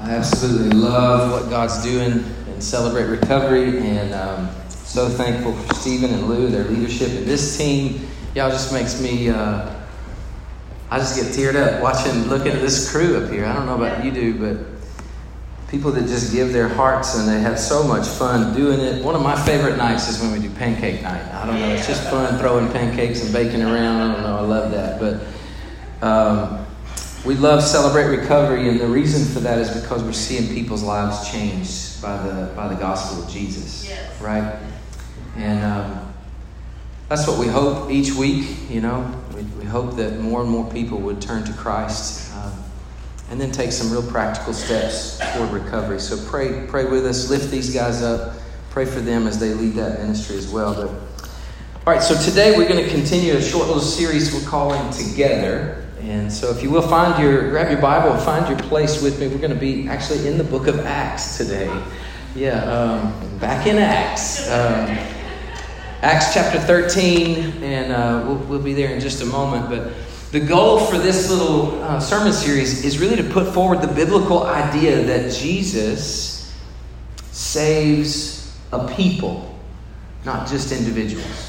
I absolutely love what God's doing in Celebrate Recovery, and um, so thankful for Stephen and Lou, their leadership, and this team. Y'all just makes me. Uh, I just get teared up watching, looking at this crew up here. I don't know about you do, but people that just give their hearts and they have so much fun doing it. One of my favorite nights is when we do pancake night. I don't know, it's just fun throwing pancakes and baking around. I don't know, I love that. But um, we love celebrate recovery, and the reason for that is because we're seeing people's lives changed by the by the gospel of Jesus, yes. right? And um, that's what we hope each week. You know, we, we hope that more and more people would turn to Christ, um, and then take some real practical steps toward recovery. So pray, pray with us. Lift these guys up. Pray for them as they lead that ministry as well. But all right, so today we're going to continue a short little series we're calling Together. And so, if you will find your, grab your Bible find your place with me. We're going to be actually in the book of Acts today. Yeah, um, back in Acts. Um, Acts chapter 13, and uh, we'll, we'll be there in just a moment. But the goal for this little uh, sermon series is really to put forward the biblical idea that Jesus saves a people, not just individuals.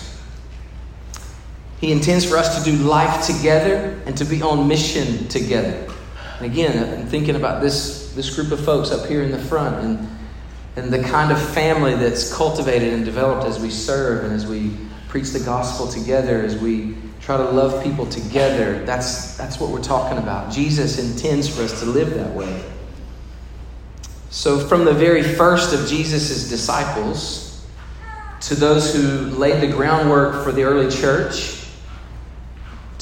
He intends for us to do life together and to be on mission together. And again, I'm thinking about this, this group of folks up here in the front and, and the kind of family that's cultivated and developed as we serve and as we preach the gospel together, as we try to love people together. That's, that's what we're talking about. Jesus intends for us to live that way. So, from the very first of Jesus' disciples to those who laid the groundwork for the early church,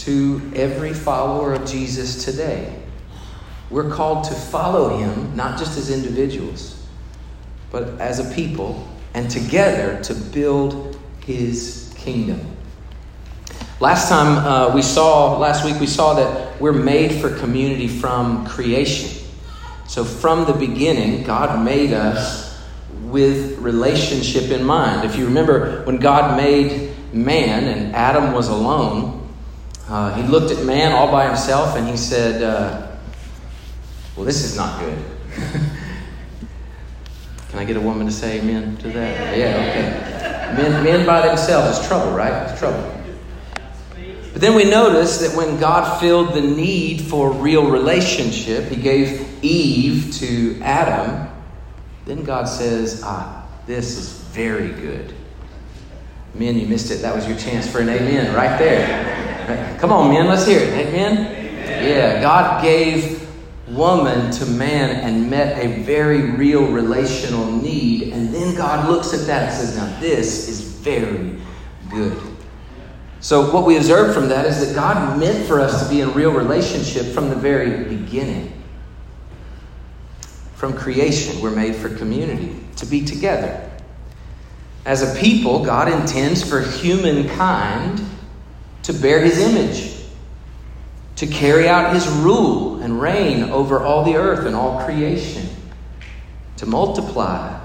to every follower of Jesus today. We're called to follow him, not just as individuals, but as a people, and together to build his kingdom. Last time uh, we saw, last week we saw that we're made for community from creation. So from the beginning, God made us with relationship in mind. If you remember, when God made man and Adam was alone, uh, he looked at man all by himself and he said, uh, Well, this is not good. Can I get a woman to say amen to that? Yeah, okay. Men, men by themselves is trouble, right? It's trouble. But then we notice that when God filled the need for real relationship, He gave Eve to Adam. Then God says, Ah, this is very good. Men, you missed it. That was your chance for an amen right there. Come on, men, let's hear it. Amen? amen? Yeah, God gave woman to man and met a very real relational need. And then God looks at that and says, Now, this is very good. So, what we observe from that is that God meant for us to be in real relationship from the very beginning. From creation, we're made for community, to be together. As a people, God intends for humankind to bear his image, to carry out his rule and reign over all the earth and all creation, to multiply.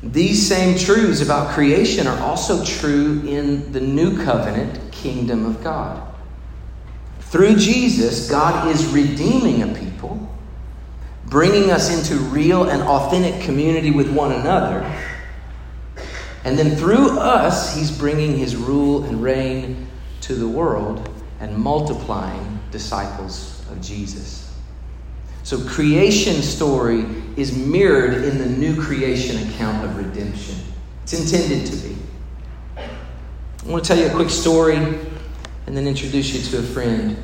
These same truths about creation are also true in the new covenant kingdom of God. Through Jesus, God is redeeming a people, bringing us into real and authentic community with one another. And then through us, He's bringing His rule and reign to the world and multiplying disciples of Jesus. So, creation story is mirrored in the new creation account of redemption. It's intended to be. I want to tell you a quick story and then introduce you to a friend.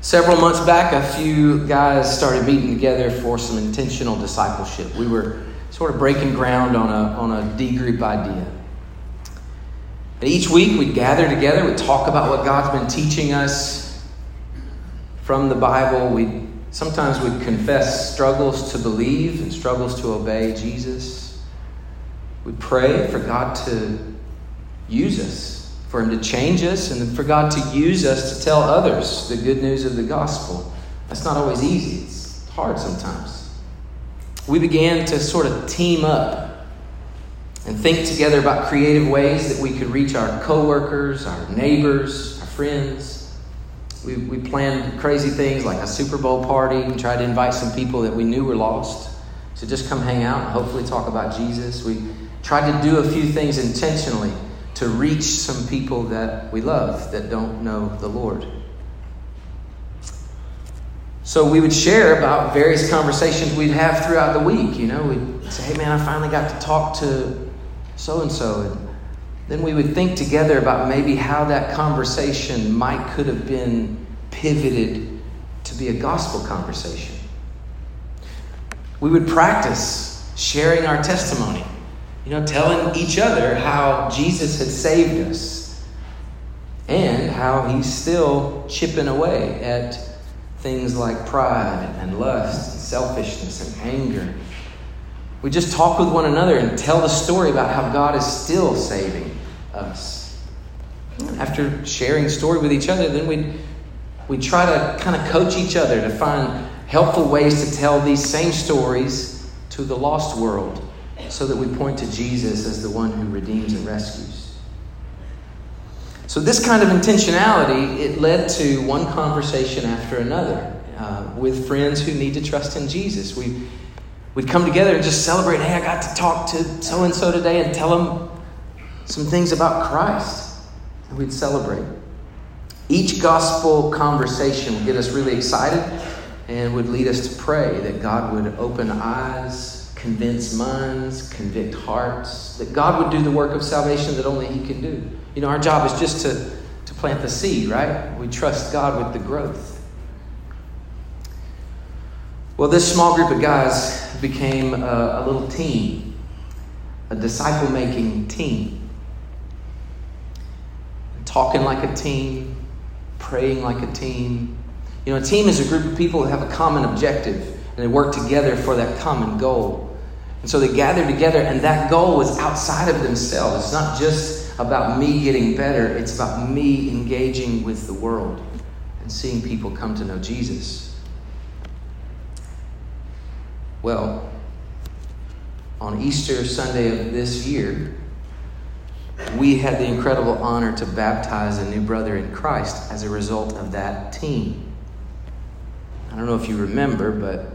Several months back, a few guys started meeting together for some intentional discipleship. We were sort of breaking ground on a, on a D group idea. And each week, we'd gather together, we'd talk about what God's been teaching us from the Bible. We'd sometimes we'd confess struggles to believe and struggles to obey Jesus. We'd pray for God to use us, for Him to change us, and for God to use us to tell others the good news of the gospel. That's not always easy, it's hard sometimes. We began to sort of team up and think together about creative ways that we could reach our coworkers, our neighbors, our friends. We, we planned crazy things like a Super Bowl party and tried to invite some people that we knew were lost to just come hang out and hopefully talk about Jesus. We tried to do a few things intentionally to reach some people that we love that don't know the Lord. So we would share about various conversations we'd have throughout the week. You know, we'd say, hey man, I finally got to talk to so and so. And then we would think together about maybe how that conversation might could have been pivoted to be a gospel conversation. We would practice sharing our testimony, you know, telling each other how Jesus had saved us and how he's still chipping away at things like pride and lust and selfishness and anger. We just talk with one another and tell the story about how God is still saving us. After sharing story with each other, then we we try to kind of coach each other to find helpful ways to tell these same stories to the lost world so that we point to Jesus as the one who redeems and rescues. So this kind of intentionality, it led to one conversation after another uh, with friends who need to trust in Jesus. We, we'd come together and just celebrate, hey, I got to talk to so-and-so today and tell them some things about Christ. And we'd celebrate. Each gospel conversation would get us really excited and would lead us to pray that God would open eyes, convince minds, convict hearts, that God would do the work of salvation that only He can do. You know, our job is just to, to plant the seed, right? We trust God with the growth. Well, this small group of guys became a, a little team, a disciple making team. Talking like a team, praying like a team. You know, a team is a group of people that have a common objective and they work together for that common goal. And so they gather together, and that goal was outside of themselves. It's not just about me getting better, it's about me engaging with the world and seeing people come to know Jesus. Well, on Easter Sunday of this year, we had the incredible honor to baptize a new brother in Christ as a result of that team. I don't know if you remember, but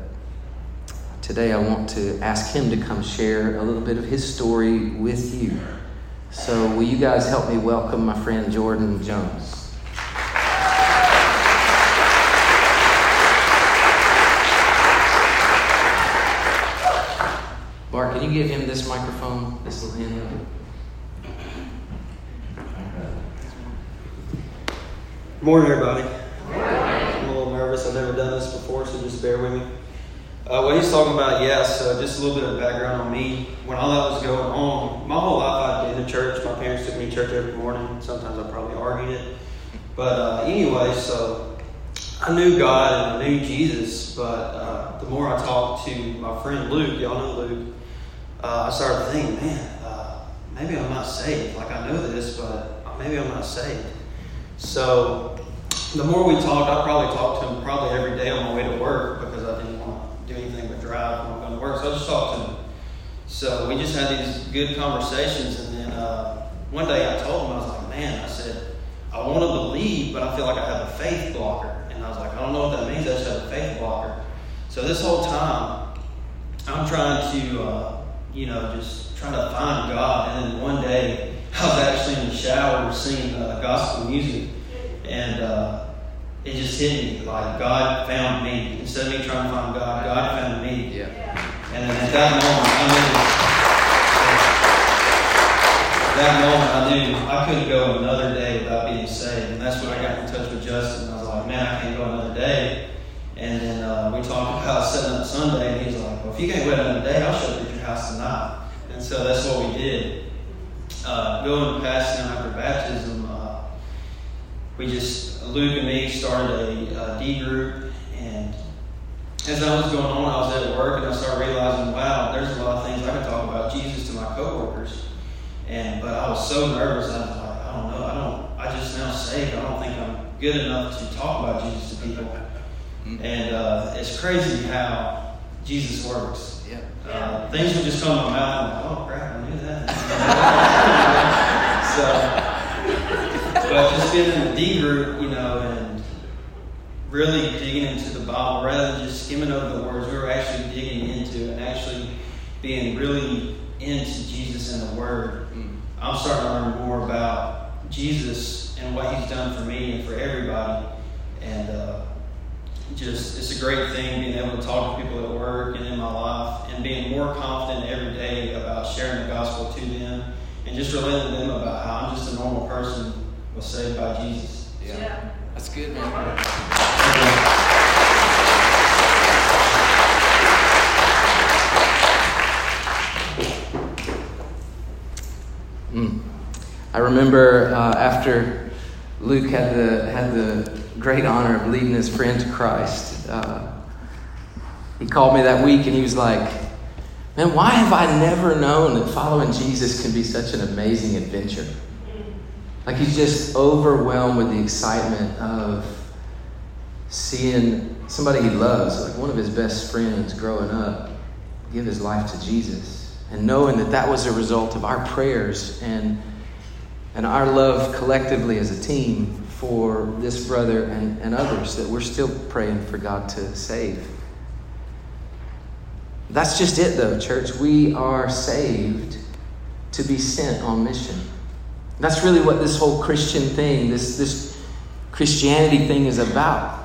today I want to ask him to come share a little bit of his story with you. So, will you guys help me welcome my friend Jordan Jones? Bart, can you give him this microphone, this little hand? Morning, everybody. I'm a little nervous. I've never done this before, so just bear with me. Uh, what he's talking about, yes, uh, just a little bit of background on me. When all that was going on, my whole life I'd to church. My parents took me to church every morning. Sometimes I probably argued it. But uh, anyway, so I knew God and I knew Jesus, but uh, the more I talked to my friend Luke, y'all know Luke, uh, I started thinking, man, uh, maybe I'm not saved. Like I know this, but maybe I'm not saved. So the more we talked, I probably talked to him probably every day on my way to work because I didn't want to do anything but drive when I'm going to work. So I just talked to him. So we just had these good conversations, uh, one day I told him, I was like, man, I said, I want to believe, but I feel like I have a faith blocker. And I was like, I don't know what that means. I just have a faith blocker. So this whole time, I'm trying to, uh, you know, just trying to find God. And then one day, I was actually in the shower singing uh, gospel music, and uh, it just hit me like God found me. Instead of me trying to find God, God found me. Yeah. And then at that moment, I knew that moment I knew I couldn't go another day without being saved. And that's when I got in touch with Justin. I was like, man, I can't go another day. And then uh, we talked about setting up Sunday, and he's like, well, if you can't wait another day, I'll show up at your house tonight. And so that's what we did. Uh, going to Passion after baptism, uh, we just, Luke and me started a, a D group. And as that was going on, I was at work and I started realizing, wow, there's a lot of things I can talk about Jesus to my coworkers. And but I was so nervous. I was like, I don't know. I don't. I just now saved. I don't think I'm good enough to talk about Jesus to people. And uh, it's crazy how Jesus works. Yeah. Uh, things would just come to my mouth. I'm like, oh crap, I knew that. so, but just getting in the D group, you know, and really digging into the Bible rather than just skimming over the words. We were actually digging into and actually being really into Jesus and the Word. I'm starting to learn more about Jesus and what He's done for me and for everybody. And uh, just, it's a great thing being able to talk to people at work and in my life and being more confident every day about sharing the gospel to them and just relating to them about how I'm just a normal person was saved by Jesus. Yeah. yeah. That's good, man. I remember uh, after Luke had the had the great honor of leading his friend to Christ. Uh, he called me that week and he was like, Man, why have I never known that following Jesus can be such an amazing adventure? Like he's just overwhelmed with the excitement of seeing somebody he loves, like one of his best friends growing up, give his life to Jesus. And knowing that that was a result of our prayers and, and our love collectively as a team for this brother and, and others that we're still praying for God to save. That's just it, though, church. We are saved to be sent on mission. That's really what this whole Christian thing, this, this Christianity thing is about.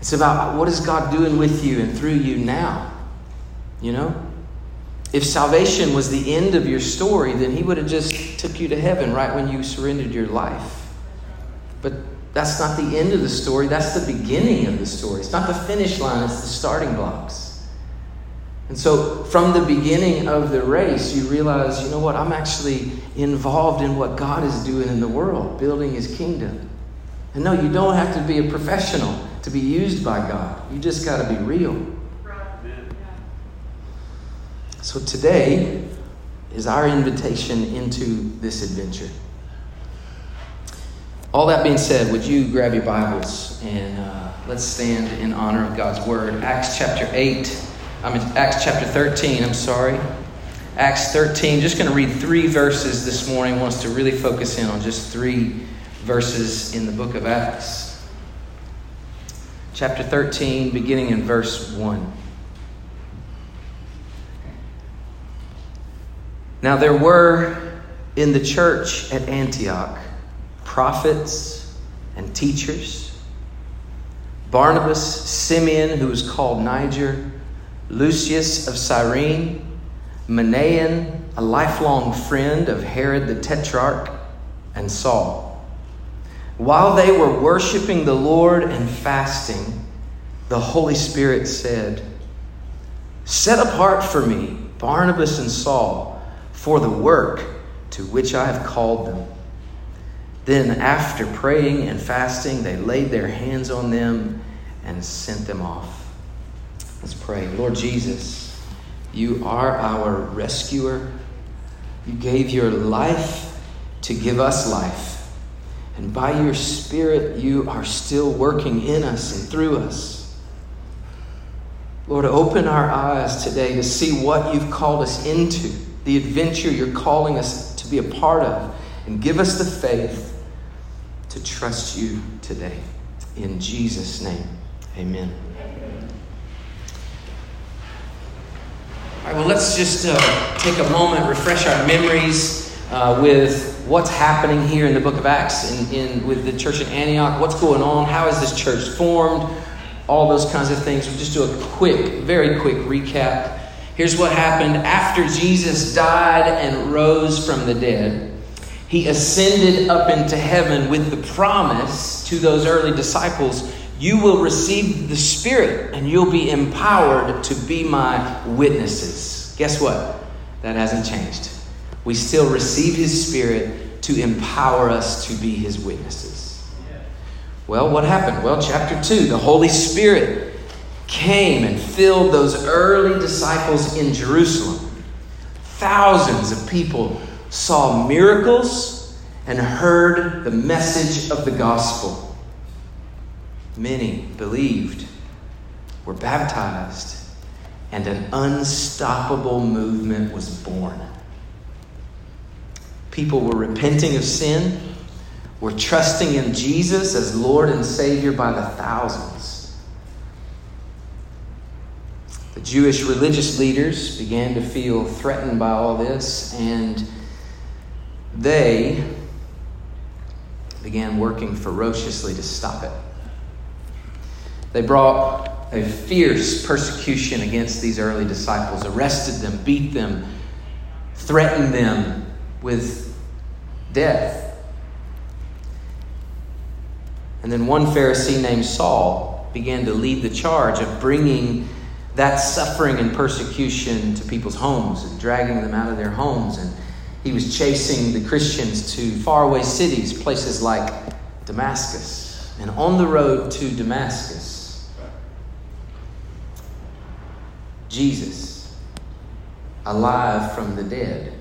It's about what is God doing with you and through you now. You know? If salvation was the end of your story, then he would have just took you to heaven right when you surrendered your life. But that's not the end of the story, that's the beginning of the story. It's not the finish line, it's the starting blocks. And so, from the beginning of the race, you realize, you know what, I'm actually involved in what God is doing in the world, building his kingdom. And no, you don't have to be a professional to be used by God. You just got to be real. So, today is our invitation into this adventure. All that being said, would you grab your Bibles and uh, let's stand in honor of God's word? Acts chapter 8. I'm in Acts chapter 13, I'm sorry. Acts 13, just going to read three verses this morning. I want us to really focus in on just three verses in the book of Acts. Chapter 13, beginning in verse 1. Now there were in the church at Antioch prophets and teachers Barnabas, Simeon, who was called Niger, Lucius of Cyrene, Manaen, a lifelong friend of Herod the Tetrarch, and Saul. While they were worshiping the Lord and fasting, the Holy Spirit said, Set apart for me Barnabas and Saul for the work to which I have called them. Then, after praying and fasting, they laid their hands on them and sent them off. Let's pray. Lord Jesus, you are our rescuer. You gave your life to give us life. And by your Spirit, you are still working in us and through us. Lord, open our eyes today to see what you've called us into, the adventure you're calling us to be a part of, and give us the faith to trust you today. In Jesus' name, amen. All right, well, let's just uh, take a moment, refresh our memories uh, with what's happening here in the book of Acts in, in, with the church in Antioch. What's going on? How is this church formed? All those kinds of things. We'll just do a quick, very quick recap. Here's what happened after Jesus died and rose from the dead he ascended up into heaven with the promise to those early disciples you will receive the Spirit and you'll be empowered to be my witnesses. Guess what? That hasn't changed. We still receive His Spirit to empower us to be His witnesses. Well, what happened? Well, chapter 2, the Holy Spirit came and filled those early disciples in Jerusalem. Thousands of people saw miracles, and heard the message of the gospel. Many believed, were baptized, and an unstoppable movement was born. People were repenting of sin, were trusting in Jesus as Lord and Savior by the thousands. The Jewish religious leaders began to feel threatened by all this, and they began working ferociously to stop it. They brought a fierce persecution against these early disciples, arrested them, beat them, threatened them with death. And then one Pharisee named Saul began to lead the charge of bringing that suffering and persecution to people's homes and dragging them out of their homes. And he was chasing the Christians to faraway cities, places like Damascus. And on the road to Damascus, Jesus, alive from the dead,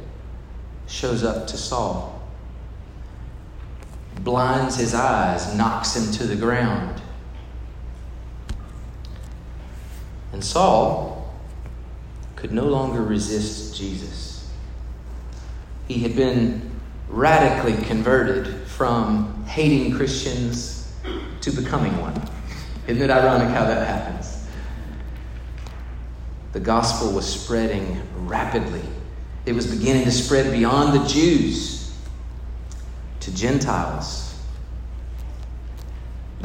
shows up to Saul, blinds his eyes, knocks him to the ground And Saul could no longer resist Jesus. He had been radically converted from hating Christians to becoming one. Isn't it ironic how that happens? The gospel was spreading rapidly. It was beginning to spread beyond the Jews to Gentiles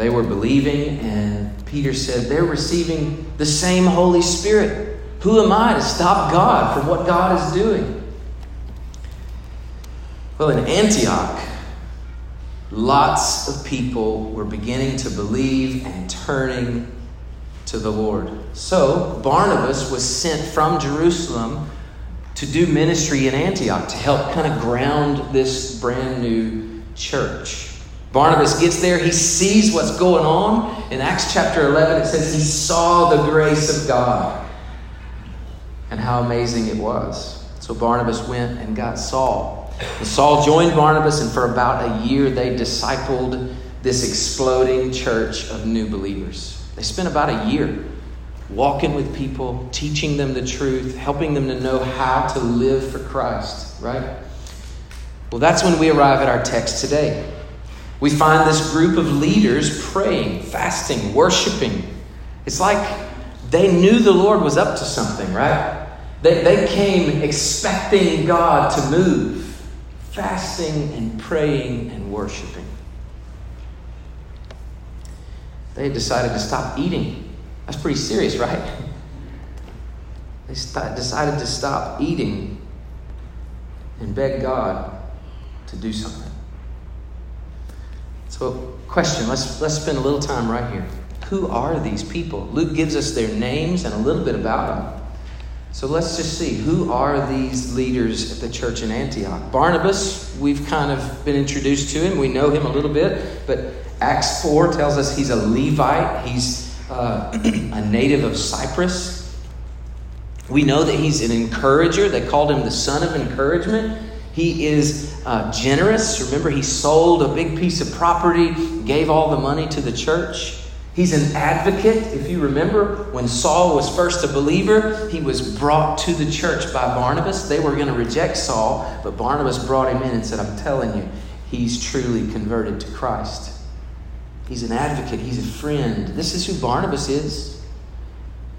they were believing, and Peter said they're receiving the same Holy Spirit. Who am I to stop God from what God is doing? Well, in Antioch, lots of people were beginning to believe and turning to the Lord. So, Barnabas was sent from Jerusalem to do ministry in Antioch to help kind of ground this brand new church. Barnabas gets there, he sees what's going on. In Acts chapter 11, it says he saw the grace of God and how amazing it was. So Barnabas went and got Saul. And Saul joined Barnabas, and for about a year, they discipled this exploding church of new believers. They spent about a year walking with people, teaching them the truth, helping them to know how to live for Christ, right? Well, that's when we arrive at our text today. We find this group of leaders praying, fasting, worshiping. It's like they knew the Lord was up to something, right? They, they came expecting God to move, fasting and praying and worshiping. They decided to stop eating. That's pretty serious, right? They st- decided to stop eating and beg God to do something. So, question let's, let's spend a little time right here. Who are these people? Luke gives us their names and a little bit about them. So let's just see who are these leaders at the church in Antioch? Barnabas, we've kind of been introduced to him. We know him a little bit, but Acts 4 tells us he's a Levite, he's uh, a native of Cyprus. We know that he's an encourager. They called him the son of encouragement. He is uh, generous. Remember, he sold a big piece of property, gave all the money to the church. He's an advocate. If you remember, when Saul was first a believer, he was brought to the church by Barnabas. They were going to reject Saul, but Barnabas brought him in and said, I'm telling you, he's truly converted to Christ. He's an advocate, he's a friend. This is who Barnabas is.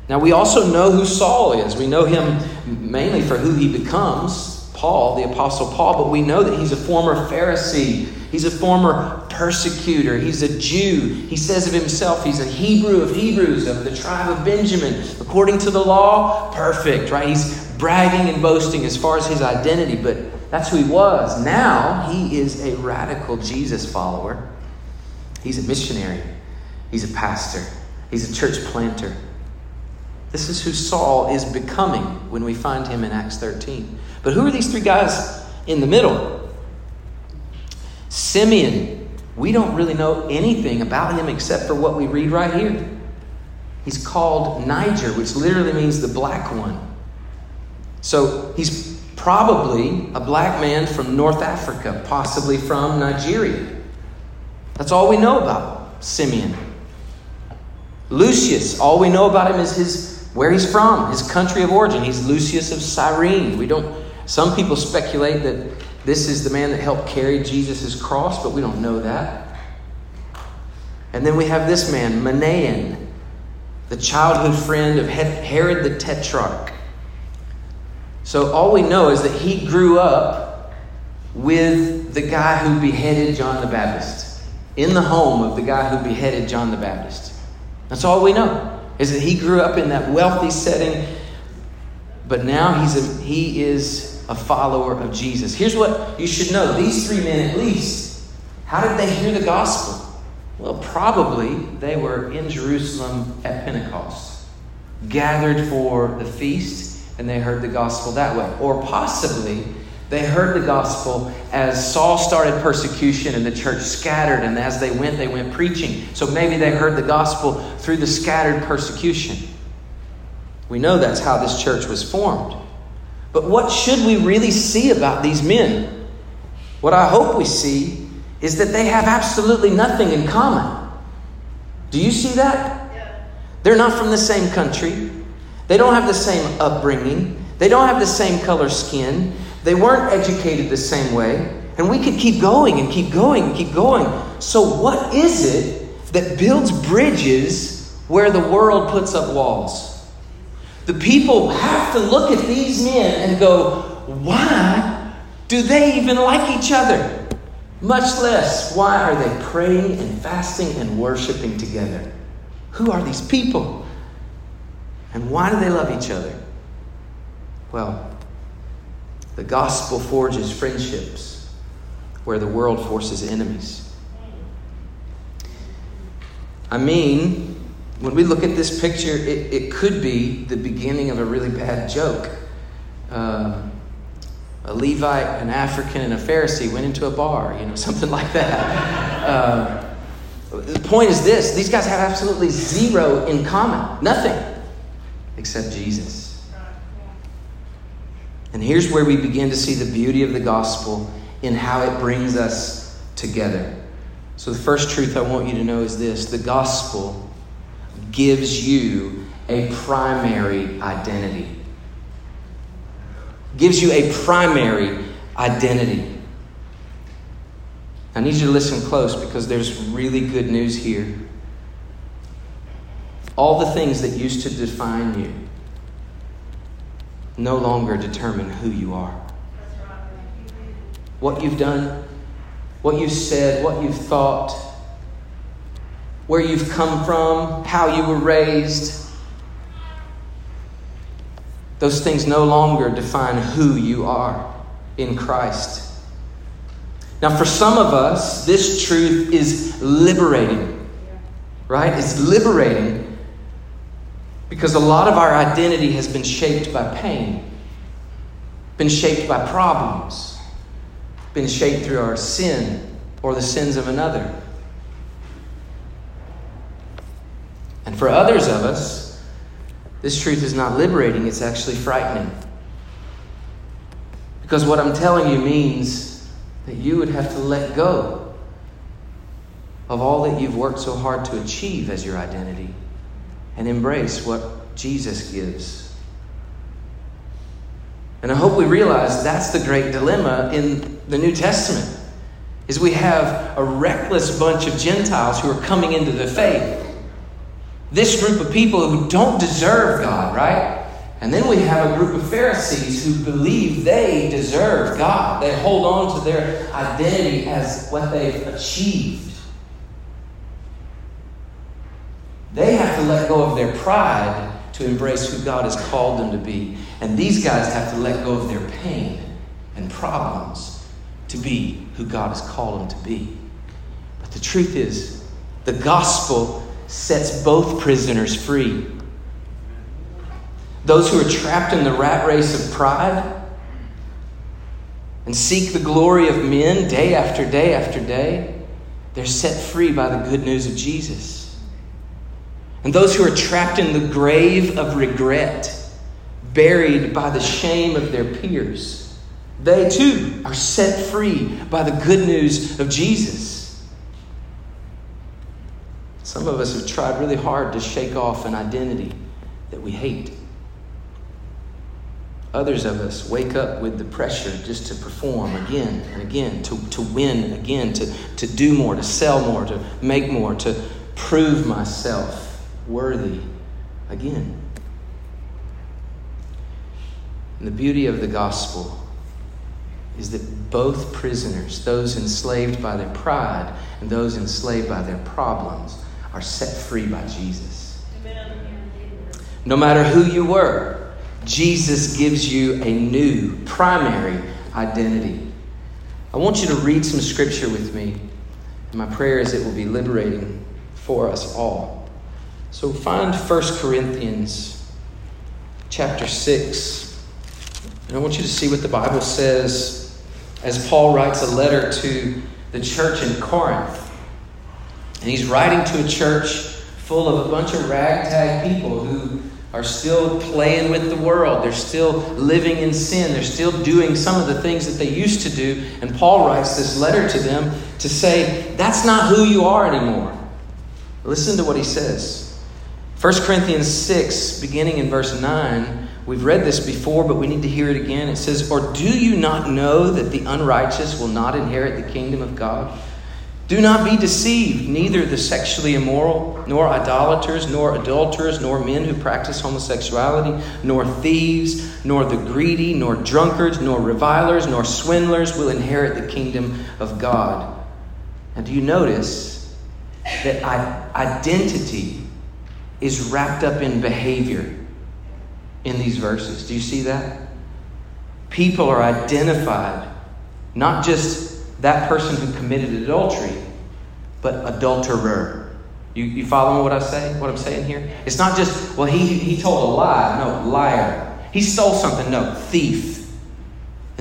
Now, we also know who Saul is. We know him mainly for who he becomes. Paul, the Apostle Paul, but we know that he's a former Pharisee. He's a former persecutor. He's a Jew. He says of himself, he's a Hebrew of Hebrews, of the tribe of Benjamin. According to the law, perfect, right? He's bragging and boasting as far as his identity, but that's who he was. Now he is a radical Jesus follower. He's a missionary. He's a pastor. He's a church planter. This is who Saul is becoming when we find him in Acts 13. But who are these three guys in the middle? Simeon, we don't really know anything about him except for what we read right here. He's called Niger, which literally means the black one. So he's probably a black man from North Africa, possibly from Nigeria. That's all we know about Simeon. Lucius, all we know about him is his where he's from, his country of origin. He's Lucius of Cyrene. We don't some people speculate that this is the man that helped carry Jesus' cross, but we don't know that. And then we have this man, Manaen, the childhood friend of Herod the Tetrarch. So all we know is that he grew up with the guy who beheaded John the Baptist, in the home of the guy who beheaded John the Baptist. That's all we know, is that he grew up in that wealthy setting, but now he's a, he is a follower of Jesus. Here's what you should know these three men, at least, how did they hear the gospel? Well, probably they were in Jerusalem at Pentecost, gathered for the feast, and they heard the gospel that way. Or possibly they heard the gospel as Saul started persecution and the church scattered, and as they went, they went preaching. So maybe they heard the gospel through the scattered persecution. We know that's how this church was formed. But what should we really see about these men? What I hope we see is that they have absolutely nothing in common. Do you see that? Yeah. They're not from the same country. They don't have the same upbringing. They don't have the same color skin. They weren't educated the same way. And we could keep going and keep going and keep going. So, what is it that builds bridges where the world puts up walls? The people have to look at these men and go, why do they even like each other? Much less, why are they praying and fasting and worshiping together? Who are these people? And why do they love each other? Well, the gospel forges friendships where the world forces enemies. I mean, when we look at this picture, it, it could be the beginning of a really bad joke. Uh, a Levite, an African, and a Pharisee went into a bar, you know, something like that. Uh, the point is this these guys have absolutely zero in common, nothing except Jesus. And here's where we begin to see the beauty of the gospel in how it brings us together. So, the first truth I want you to know is this the gospel gives you a primary identity gives you a primary identity. I need you to listen close because there's really good news here. All the things that used to define you no longer determine who you are. What you've done, what you've said, what you've thought, where you've come from, how you were raised, those things no longer define who you are in Christ. Now, for some of us, this truth is liberating, right? It's liberating because a lot of our identity has been shaped by pain, been shaped by problems, been shaped through our sin or the sins of another. And for others of us, this truth is not liberating, it's actually frightening. Because what I'm telling you means that you would have to let go of all that you've worked so hard to achieve as your identity and embrace what Jesus gives. And I hope we realize that's the great dilemma in the New Testament. Is we have a reckless bunch of Gentiles who are coming into the faith this group of people who don't deserve God, right? And then we have a group of Pharisees who believe they deserve God. They hold on to their identity as what they've achieved. They have to let go of their pride to embrace who God has called them to be. And these guys have to let go of their pain and problems to be who God has called them to be. But the truth is, the gospel sets both prisoners free. Those who are trapped in the rat race of pride and seek the glory of men day after day after day, they're set free by the good news of Jesus. And those who are trapped in the grave of regret, buried by the shame of their peers, they too are set free by the good news of Jesus. Some of us have tried really hard to shake off an identity that we hate. Others of us wake up with the pressure just to perform again and again, to, to win again, to, to do more, to sell more, to make more, to prove myself worthy again. And the beauty of the gospel is that both prisoners, those enslaved by their pride and those enslaved by their problems, are set free by Jesus. No matter who you were, Jesus gives you a new primary identity. I want you to read some scripture with me. And my prayer is it will be liberating for us all. So find 1 Corinthians chapter 6. And I want you to see what the Bible says as Paul writes a letter to the church in Corinth. And he's writing to a church full of a bunch of ragtag people who are still playing with the world. They're still living in sin. They're still doing some of the things that they used to do. And Paul writes this letter to them to say, that's not who you are anymore. Listen to what he says. 1 Corinthians 6, beginning in verse 9, we've read this before, but we need to hear it again. It says, Or do you not know that the unrighteous will not inherit the kingdom of God? Do not be deceived, neither the sexually immoral, nor idolaters, nor adulterers, nor men who practice homosexuality, nor thieves, nor the greedy, nor drunkards, nor revilers, nor swindlers will inherit the kingdom of God. And do you notice that identity is wrapped up in behavior in these verses? Do you see that? People are identified, not just that person who committed adultery, but adulterer. You, you follow what I say? What I'm saying here? It's not just, well, he, he told a lie. No, liar. He stole something. No, thief.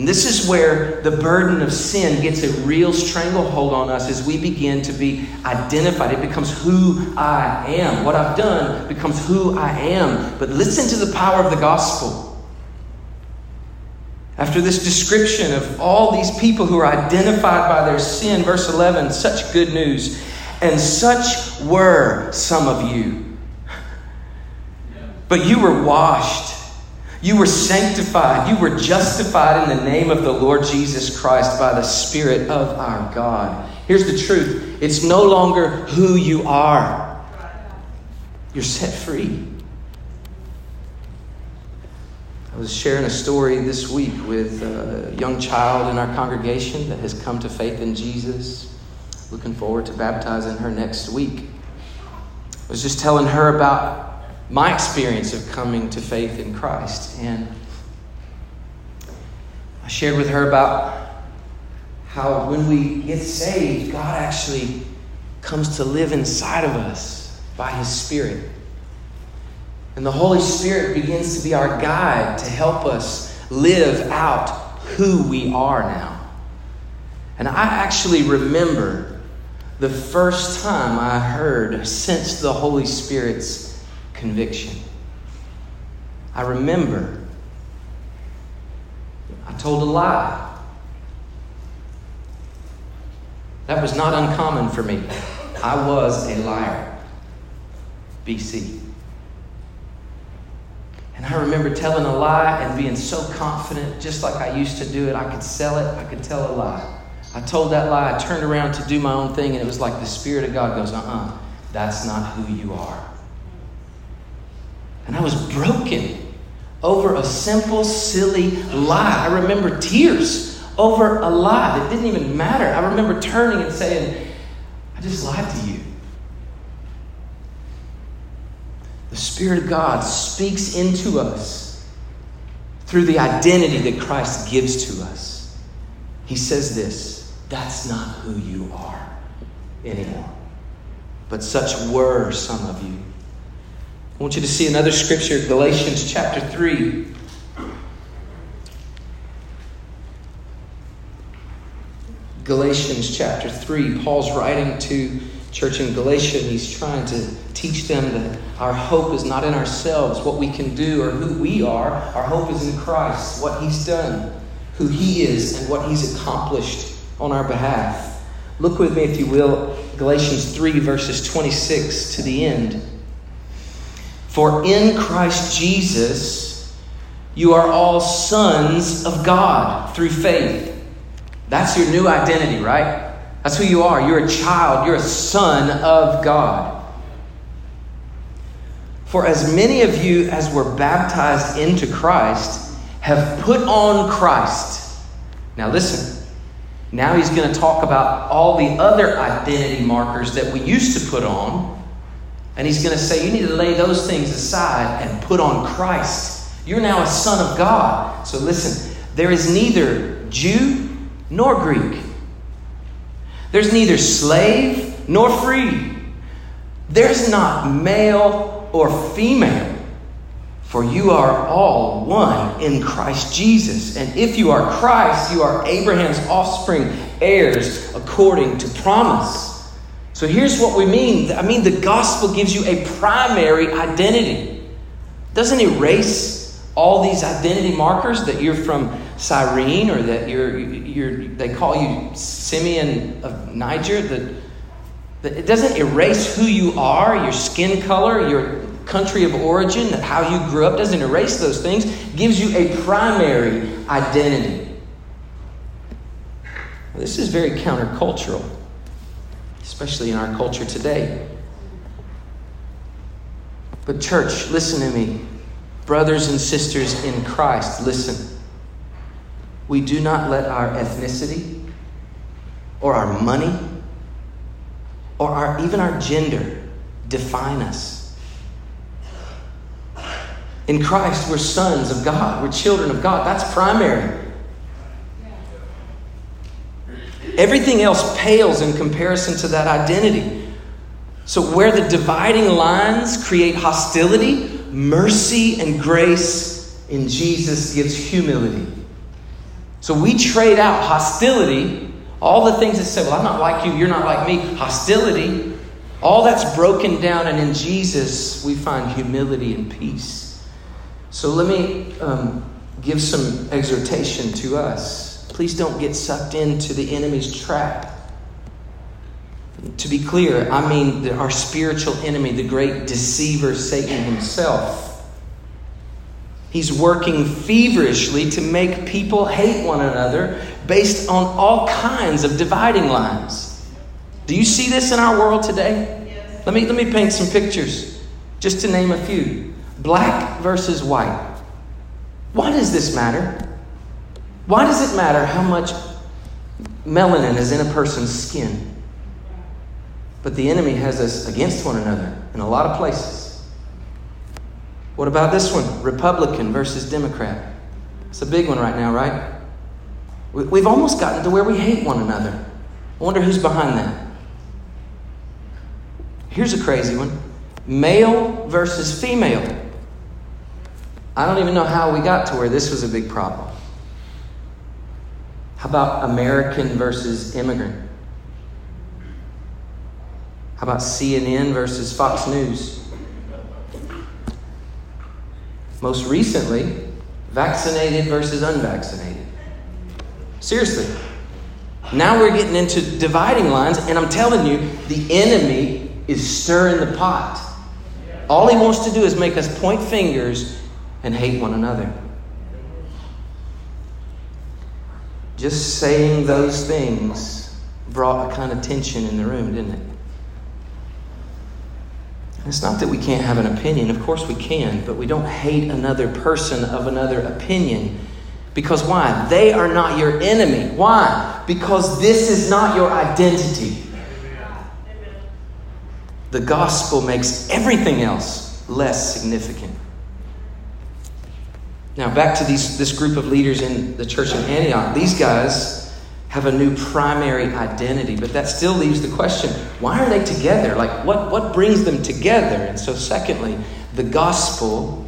And this is where the burden of sin gets a real stranglehold on us as we begin to be identified. It becomes who I am. What I've done becomes who I am. But listen to the power of the gospel. After this description of all these people who are identified by their sin, verse 11, such good news. And such were some of you. But you were washed. You were sanctified. You were justified in the name of the Lord Jesus Christ by the Spirit of our God. Here's the truth it's no longer who you are, you're set free. I was sharing a story this week with a young child in our congregation that has come to faith in Jesus. Looking forward to baptizing her next week. I was just telling her about my experience of coming to faith in Christ. And I shared with her about how when we get saved, God actually comes to live inside of us by His Spirit. And the Holy Spirit begins to be our guide to help us live out who we are now. And I actually remember the first time I heard, sensed the Holy Spirit's conviction. I remember I told a lie. That was not uncommon for me. I was a liar. BC. And I remember telling a lie and being so confident, just like I used to do it. I could sell it, I could tell a lie. I told that lie, I turned around to do my own thing, and it was like the Spirit of God goes, uh uh-uh, uh, that's not who you are. And I was broken over a simple, silly lie. I remember tears over a lie that didn't even matter. I remember turning and saying, I just lied to you. the Spirit of God speaks into us through the identity that Christ gives to us. He says this that's not who you are anymore. But such were some of you. I want you to see another scripture, Galatians chapter 3. Galatians chapter 3, Paul's writing to church in Galatia, and he's trying to teach them that our hope is not in ourselves, what we can do, or who we are. Our hope is in Christ, what he's done, who he is, and what he's accomplished on our behalf. Look with me, if you will, Galatians 3, verses 26 to the end. For in Christ Jesus, You are all sons of God through faith. That's your new identity, right? That's who you are. You're a child, you're a son of God. For as many of you as were baptized into Christ have put on Christ. Now, listen. Now he's going to talk about all the other identity markers that we used to put on. And he's going to say, you need to lay those things aside and put on Christ. You're now a son of God. So listen, there is neither Jew nor Greek. There's neither slave nor free. There's not male or female. For you are all one in Christ Jesus. And if you are Christ, you are Abraham's offspring, heirs according to promise. So here's what we mean. I mean, the gospel gives you a primary identity, it doesn't erase all these identity markers that you're from Cyrene or that you're, you're they call you Simeon of Niger, that, that it doesn't erase who you are, your skin color, your country of origin, how you grew up, doesn't erase those things, gives you a primary identity. This is very countercultural, especially in our culture today. But, church, listen to me. Brothers and sisters in Christ, listen. We do not let our ethnicity or our money or our, even our gender define us. In Christ, we're sons of God, we're children of God. That's primary. Everything else pales in comparison to that identity. So, where the dividing lines create hostility, mercy and grace in Jesus gives humility. So we trade out hostility, all the things that say, well, I'm not like you, you're not like me, hostility, all that's broken down, and in Jesus we find humility and peace. So let me um, give some exhortation to us. Please don't get sucked into the enemy's trap. To be clear, I mean our spiritual enemy, the great deceiver, Satan himself. He's working feverishly to make people hate one another based on all kinds of dividing lines. Do you see this in our world today? Yes. Let, me, let me paint some pictures, just to name a few. Black versus white. Why does this matter? Why does it matter how much melanin is in a person's skin? But the enemy has us against one another in a lot of places. What about this one? Republican versus Democrat. It's a big one right now, right? We've almost gotten to where we hate one another. I wonder who's behind that. Here's a crazy one male versus female. I don't even know how we got to where this was a big problem. How about American versus immigrant? How about CNN versus Fox News? Most recently, vaccinated versus unvaccinated. Seriously. Now we're getting into dividing lines, and I'm telling you, the enemy is stirring the pot. All he wants to do is make us point fingers and hate one another. Just saying those things brought a kind of tension in the room, didn't it? It's not that we can't have an opinion. Of course we can, but we don't hate another person of another opinion. Because why? They are not your enemy. Why? Because this is not your identity. The gospel makes everything else less significant. Now, back to these, this group of leaders in the church in Antioch. These guys have a new primary identity. But that still leaves the question why are they together? Like, what, what brings them together? And so, secondly, the gospel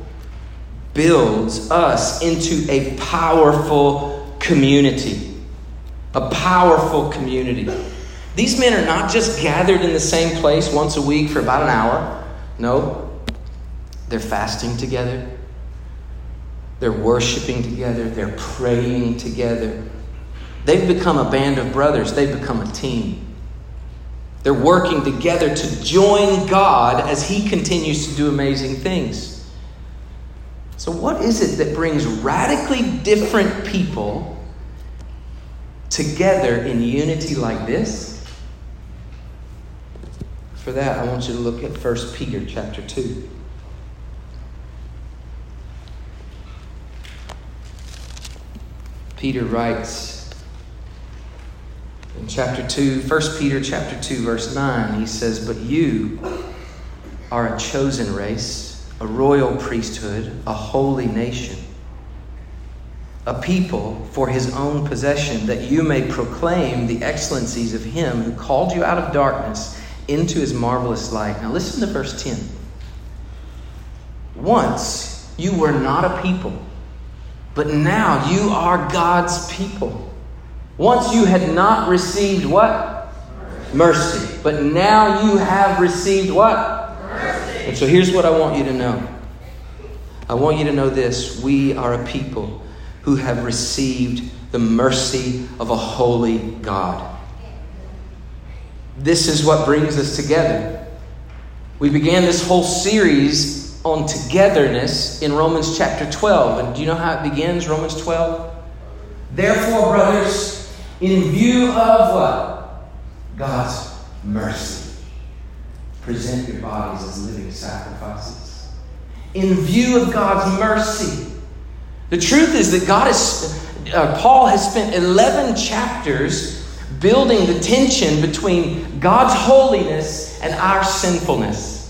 builds us into a powerful community. A powerful community. These men are not just gathered in the same place once a week for about an hour. No, they're fasting together. They're worshiping together. They're praying together. They've become a band of brothers, they've become a team. They're working together to join God as He continues to do amazing things. So, what is it that brings radically different people together in unity like this? For that, I want you to look at 1 Peter chapter 2. Peter writes in chapter 2, 1 Peter chapter 2, verse 9, he says, But you are a chosen race, a royal priesthood, a holy nation, a people for his own possession, that you may proclaim the excellencies of him who called you out of darkness into his marvelous light. Now listen to verse 10. Once you were not a people but now you are God's people. Once you had not received what? Mercy. But now you have received what? Mercy. And so here's what I want you to know. I want you to know this. We are a people who have received the mercy of a holy God. This is what brings us together. We began this whole series on togetherness in Romans chapter 12. And do you know how it begins, Romans 12? Therefore, brothers, in view of what? God's mercy, present your bodies as living sacrifices. In view of God's mercy. The truth is that God is, uh, Paul has spent 11 chapters building the tension between God's holiness and our sinfulness.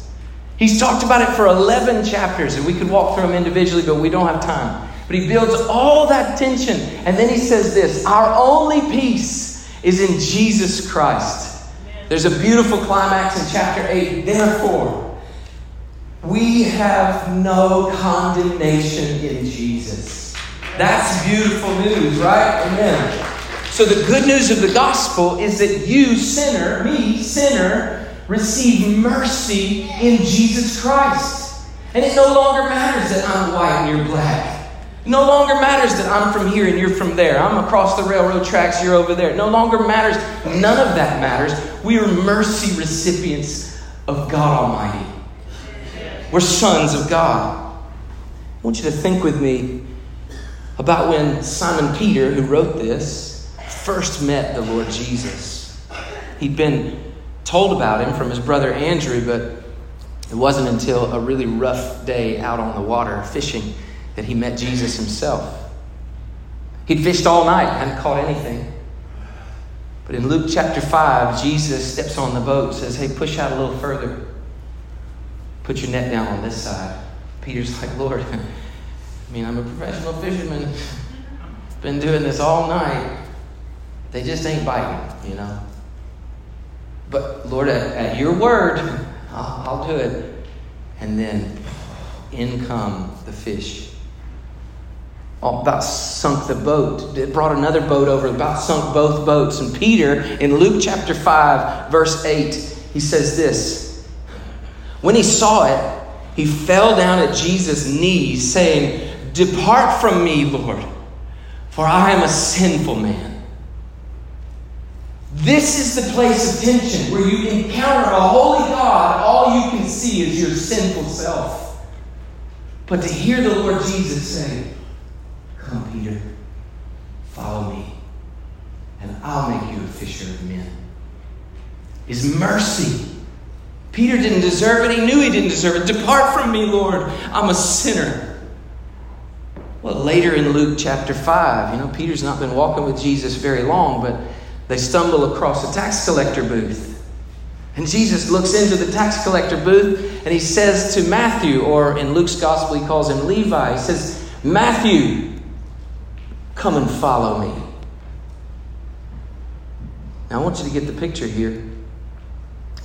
He's talked about it for 11 chapters, and we could walk through them individually, but we don't have time. But he builds all that tension, and then he says this Our only peace is in Jesus Christ. There's a beautiful climax in chapter 8. Therefore, we have no condemnation in Jesus. That's beautiful news, right? Amen. So, the good news of the gospel is that you, sinner, me, sinner, receive mercy in Jesus Christ. And it no longer matters that I'm white and you're black. No longer matters that I'm from here and you're from there. I'm across the railroad tracks, you're over there. No longer matters. None of that matters. We are mercy recipients of God Almighty. We're sons of God. I want you to think with me about when Simon Peter, who wrote this, first met the Lord Jesus. He'd been told about him from his brother Andrew, but it wasn't until a really rough day out on the water fishing that he met Jesus himself. He'd fished all night, hadn't caught anything. But in Luke chapter 5, Jesus steps on the boat, says, Hey, push out a little further. Put your net down on this side. Peter's like, Lord, I mean, I'm a professional fisherman. Been doing this all night. They just ain't biting, you know. But Lord, at, at your word, I'll, I'll do it. And then in come the fish. Oh, about sunk the boat. It brought another boat over, about sunk both boats. And Peter, in Luke chapter 5, verse 8, he says this When he saw it, he fell down at Jesus' knees, saying, Depart from me, Lord, for I am a sinful man. This is the place of tension where you encounter a holy God, all you can see is your sinful self. But to hear the Lord Jesus say, Come, Peter, follow me, and I'll make you a fisher of men, is mercy. Peter didn't deserve it. He knew he didn't deserve it. Depart from me, Lord. I'm a sinner. Well, later in Luke chapter 5, you know, Peter's not been walking with Jesus very long, but they stumble across a tax collector booth. And Jesus looks into the tax collector booth and he says to Matthew, or in Luke's gospel, he calls him Levi. He says, Matthew, come and follow me. Now, I want you to get the picture here.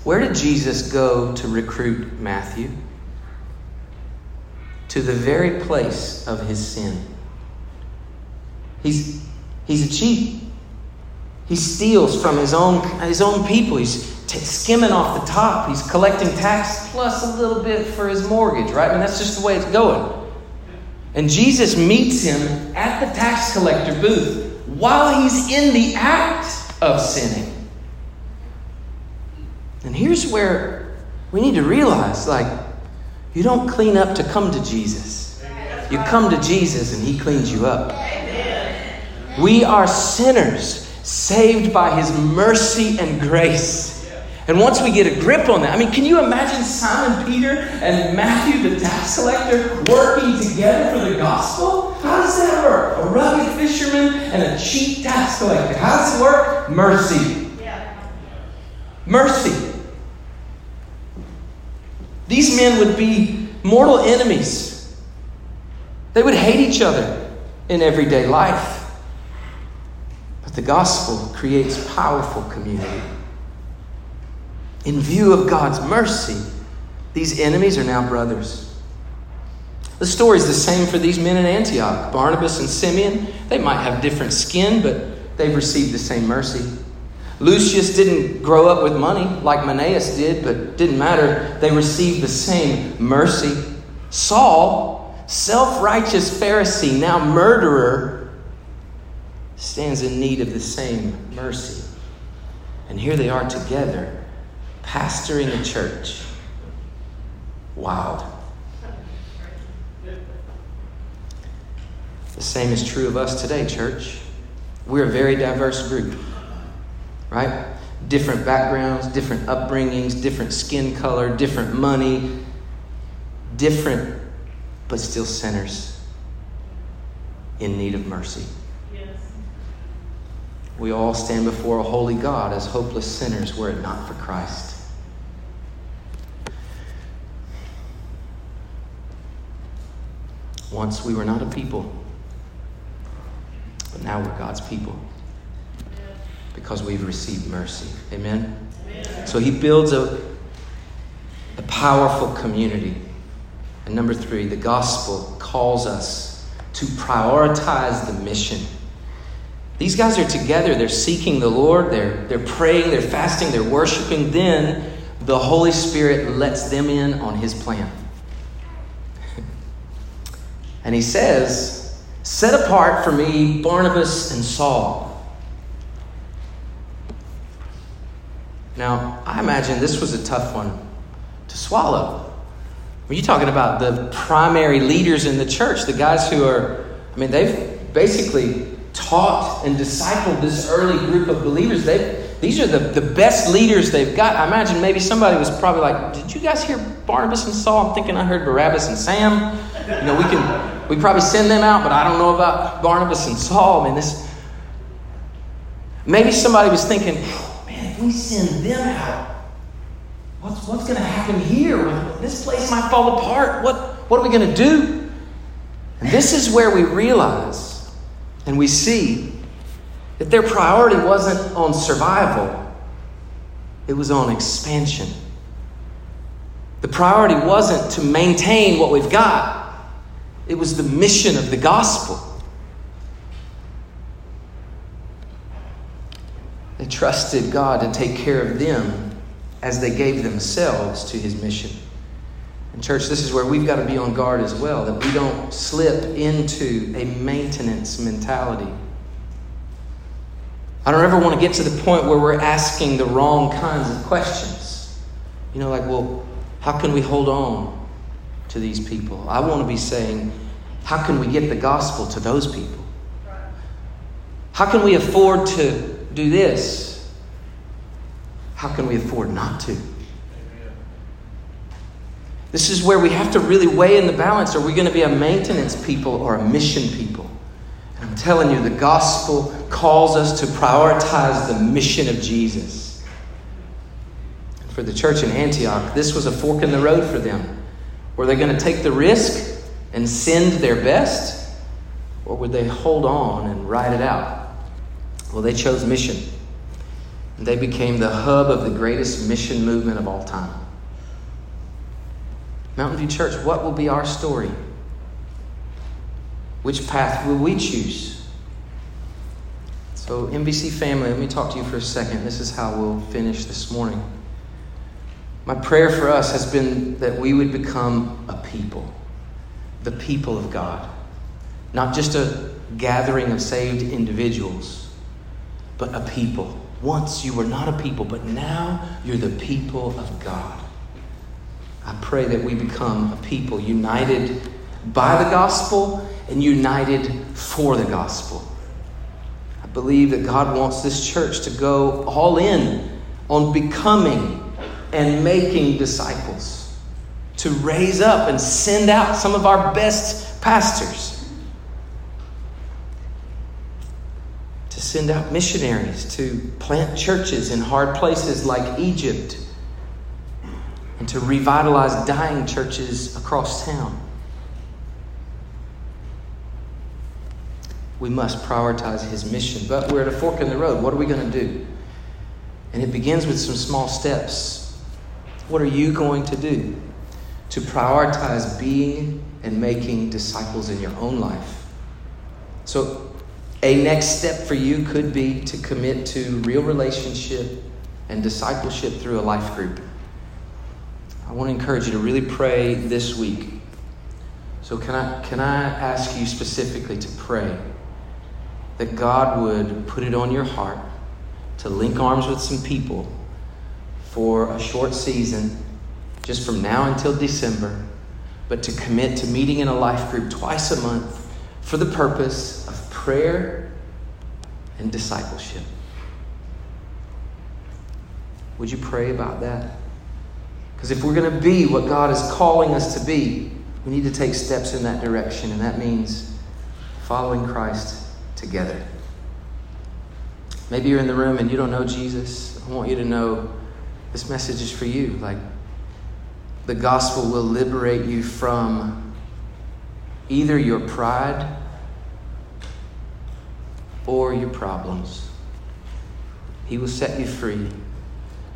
Where did Jesus go to recruit Matthew? To the very place of his sin. He's, he's a cheat. He steals from his own, his own people. He's t- skimming off the top. He's collecting tax plus a little bit for his mortgage, right? I mean, that's just the way it's going. And Jesus meets him at the tax collector booth while he's in the act of sinning. And here's where we need to realize like, you don't clean up to come to Jesus. You come to Jesus and He cleans you up. We are sinners saved by His mercy and grace. And once we get a grip on that, I mean, can you imagine Simon Peter and Matthew, the tax collector, working together for the gospel? How does that work? A rugged fisherman and a cheap tax collector. How does it work? Mercy. Mercy. These men would be mortal enemies. They would hate each other in everyday life. The gospel creates powerful community. In view of God's mercy, these enemies are now brothers. The story is the same for these men in Antioch. Barnabas and Simeon, they might have different skin, but they've received the same mercy. Lucius didn't grow up with money like Manaen did, but didn't matter. They received the same mercy. Saul, self righteous Pharisee, now murderer, stands in need of the same mercy. And here they are together pastoring a church. Wild. The same is true of us today, church. We're a very diverse group, right? Different backgrounds, different upbringings, different skin color, different money, different, but still sinners in need of mercy. We all stand before a holy God as hopeless sinners were it not for Christ. Once we were not a people, but now we're God's people because we've received mercy. Amen? Amen. So he builds a, a powerful community. And number three, the gospel calls us to prioritize the mission. These guys are together, they're seeking the Lord, they're, they're praying, they're fasting, they're worshiping. Then the Holy Spirit lets them in on his plan. And he says, Set apart for me Barnabas and Saul. Now, I imagine this was a tough one to swallow. When you're talking about the primary leaders in the church, the guys who are, I mean, they've basically taught and discipled this early group of believers. They these are the, the best leaders they've got. I imagine maybe somebody was probably like, Did you guys hear Barnabas and Saul? I'm thinking I heard Barabbas and Sam. You know, we can we probably send them out, but I don't know about Barnabas and Saul. I mean, this maybe somebody was thinking, man, if we send them out, what's what's gonna happen here? This place might fall apart. What what are we gonna do? And this is where we realize and we see that their priority wasn't on survival, it was on expansion. The priority wasn't to maintain what we've got, it was the mission of the gospel. They trusted God to take care of them as they gave themselves to his mission. And, church, this is where we've got to be on guard as well, that we don't slip into a maintenance mentality. I don't ever want to get to the point where we're asking the wrong kinds of questions. You know, like, well, how can we hold on to these people? I want to be saying, how can we get the gospel to those people? How can we afford to do this? How can we afford not to? This is where we have to really weigh in the balance. Are we going to be a maintenance people or a mission people? And I'm telling you, the gospel calls us to prioritize the mission of Jesus. For the church in Antioch, this was a fork in the road for them. Were they going to take the risk and send their best? Or would they hold on and ride it out? Well, they chose mission. And they became the hub of the greatest mission movement of all time. Mountain View Church, what will be our story? Which path will we choose? So, MVC family, let me talk to you for a second. This is how we'll finish this morning. My prayer for us has been that we would become a people, the people of God. Not just a gathering of saved individuals, but a people. Once you were not a people, but now you're the people of God. I pray that we become a people united by the gospel and united for the gospel. I believe that God wants this church to go all in on becoming and making disciples, to raise up and send out some of our best pastors. To send out missionaries to plant churches in hard places like Egypt and to revitalize dying churches across town. We must prioritize his mission, but we're at a fork in the road. What are we going to do? And it begins with some small steps. What are you going to do to prioritize being and making disciples in your own life? So, a next step for you could be to commit to real relationship and discipleship through a life group. I want to encourage you to really pray this week. So, can I, can I ask you specifically to pray that God would put it on your heart to link arms with some people for a short season, just from now until December, but to commit to meeting in a life group twice a month for the purpose of prayer and discipleship? Would you pray about that? Because if we're going to be what God is calling us to be, we need to take steps in that direction, and that means following Christ together. Maybe you're in the room and you don't know Jesus. I want you to know this message is for you. Like, the gospel will liberate you from either your pride or your problems. He will set you free